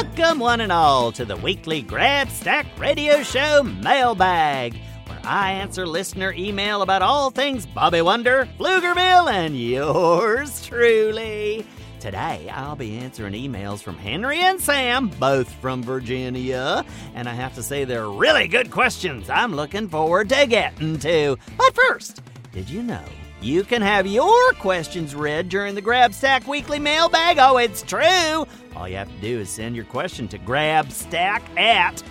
Welcome, one and all, to the weekly Grabstack Radio Show Mailbag, where I answer listener email about all things Bobby Wonder, Pflugerville, and yours truly. Today, I'll be answering emails from Henry and Sam, both from Virginia, and I have to say they're really good questions I'm looking forward to getting to. But first, did you know you can have your questions read during the Grabstack Weekly Mailbag? Oh, it's true! All you have to do is send your question to grabstack at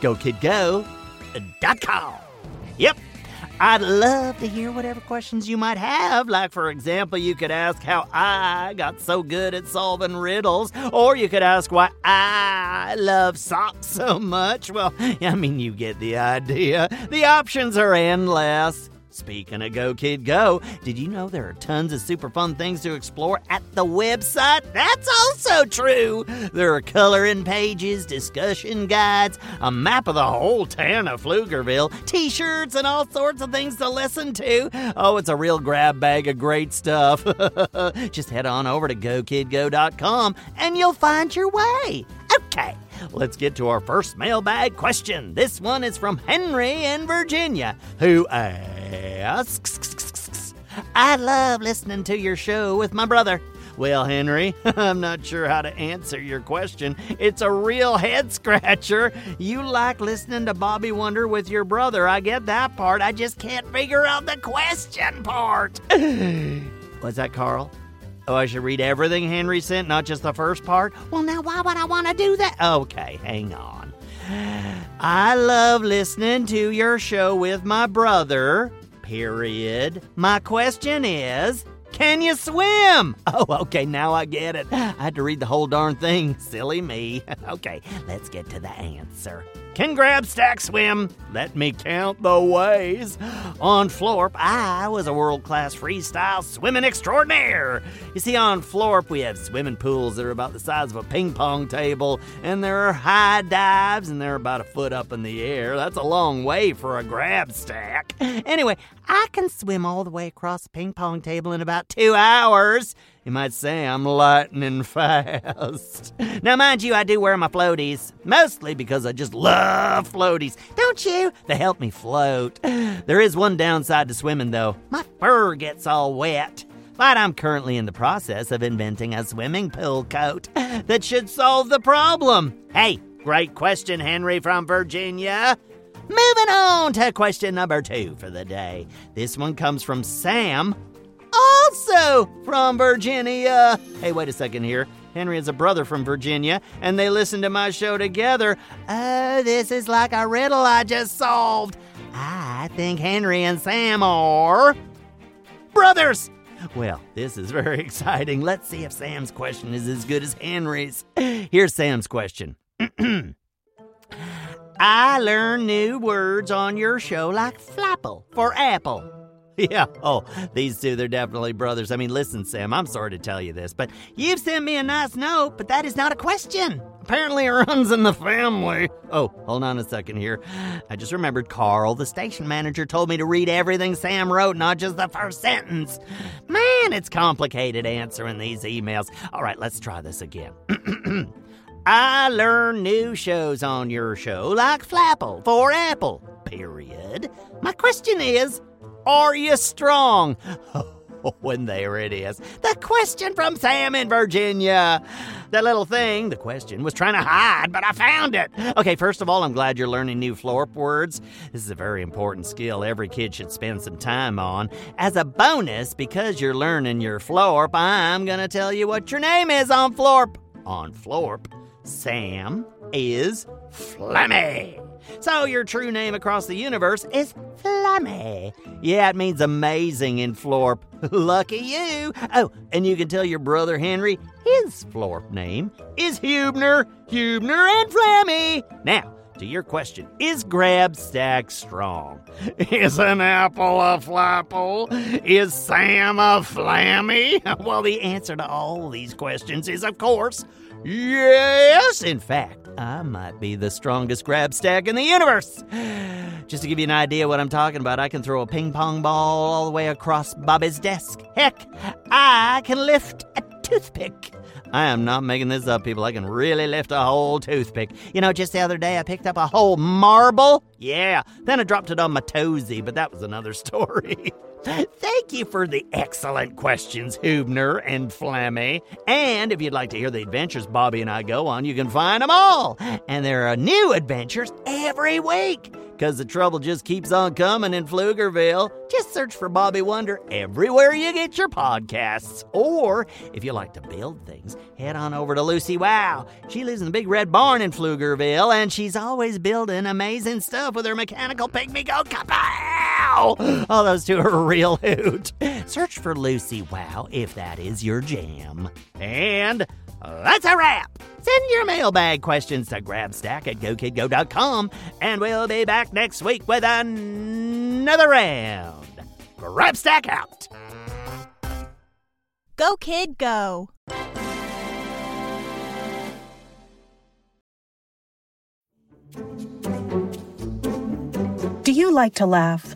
gokidgo.com. Yep, I'd love to hear whatever questions you might have. Like, for example, you could ask how I got so good at solving riddles, or you could ask why I love socks so much. Well, I mean, you get the idea. The options are endless. Speaking of Go Kid Go, did you know there are tons of super fun things to explore at the website? That's also true. There are coloring pages, discussion guides, a map of the whole town of Pflugerville, t shirts, and all sorts of things to listen to. Oh, it's a real grab bag of great stuff. Just head on over to gokidgo.com and you'll find your way. Okay. Let's get to our first mailbag question. This one is from Henry in Virginia, who asks I love listening to your show with my brother. Well, Henry, I'm not sure how to answer your question. It's a real head scratcher. You like listening to Bobby Wonder with your brother. I get that part. I just can't figure out the question part. Was that Carl? Oh, I should read everything Henry sent, not just the first part? Well, now why would I want to do that? Okay, hang on. I love listening to your show with my brother, period. My question is can you swim? Oh, okay, now I get it. I had to read the whole darn thing. Silly me. Okay, let's get to the answer. Can Grabstack swim? Let me count the ways. On Florp, I was a world class freestyle swimming extraordinaire. You see, on Florp, we have swimming pools that are about the size of a ping pong table, and there are high dives, and they're about a foot up in the air. That's a long way for a Grabstack. Anyway, I can swim all the way across the ping pong table in about two hours. You might say I'm lightning fast. Now, mind you, I do wear my floaties, mostly because I just love floaties. Don't you? They help me float. There is one downside to swimming, though my fur gets all wet. But I'm currently in the process of inventing a swimming pool coat that should solve the problem. Hey, great question, Henry from Virginia. Moving on to question number two for the day. This one comes from Sam, from Virginia. Hey, wait a second here. Henry has a brother from Virginia, and they listen to my show together. Oh, this is like a riddle I just solved. I think Henry and Sam are brothers. Well, this is very exciting. Let's see if Sam's question is as good as Henry's. Here's Sam's question. I learn new words on your show like flapple for apple. Yeah, oh, these two, they're definitely brothers. I mean, listen, Sam, I'm sorry to tell you this, but you've sent me a nice note, but that is not a question. Apparently, it runs in the family. Oh, hold on a second here. I just remembered Carl, the station manager, told me to read everything Sam wrote, not just the first sentence. Man, it's complicated answering these emails. All right, let's try this again. I learn new shows on your show, like Flapple for Apple, period. My question is, are you strong? And there it is. The question from Sam in Virginia. That little thing, the question, was trying to hide, but I found it. Okay, first of all, I'm glad you're learning new Florp words. This is a very important skill every kid should spend some time on. As a bonus, because you're learning your Florp, I'm going to tell you what your name is on Florp. On Florp, Sam is Flammy. So your true name across the universe is Flammy. Yeah, it means amazing in Florp. Lucky you. Oh, and you can tell your brother Henry his Florp name is Hubner, Hubner and Flammy. Now, to your question, is Grabstack strong? Is an apple a flapple? Is Sam a flammy? Well, the answer to all these questions is, of course, yes. In fact, I might be the strongest Grabstack in the universe. Just to give you an idea what I'm talking about, I can throw a ping pong ball all the way across Bobby's desk. Heck, I can lift a toothpick. I am not making this up, people. I can really lift a whole toothpick. You know, just the other day I picked up a whole marble. Yeah, then I dropped it on my toesy, but that was another story. Thank you for the excellent questions, Hubner and Flammy. And if you'd like to hear the adventures Bobby and I go on, you can find them all. And there are new adventures every week. Because the trouble just keeps on coming in Pflugerville. Just search for Bobby Wonder everywhere you get your podcasts. Or if you like to build things, head on over to Lucy Wow. She lives in the big red barn in Pflugerville, and she's always building amazing stuff with her mechanical pygmy go kapow! Oh, those two are a real hoot. Search for Lucy Wow if that is your jam. And that's a wrap. Send your mailbag questions to grabstack at gokidgo.com, and we'll be back next week with another round. Grabstack out. Go, kid, go. Do you like to laugh?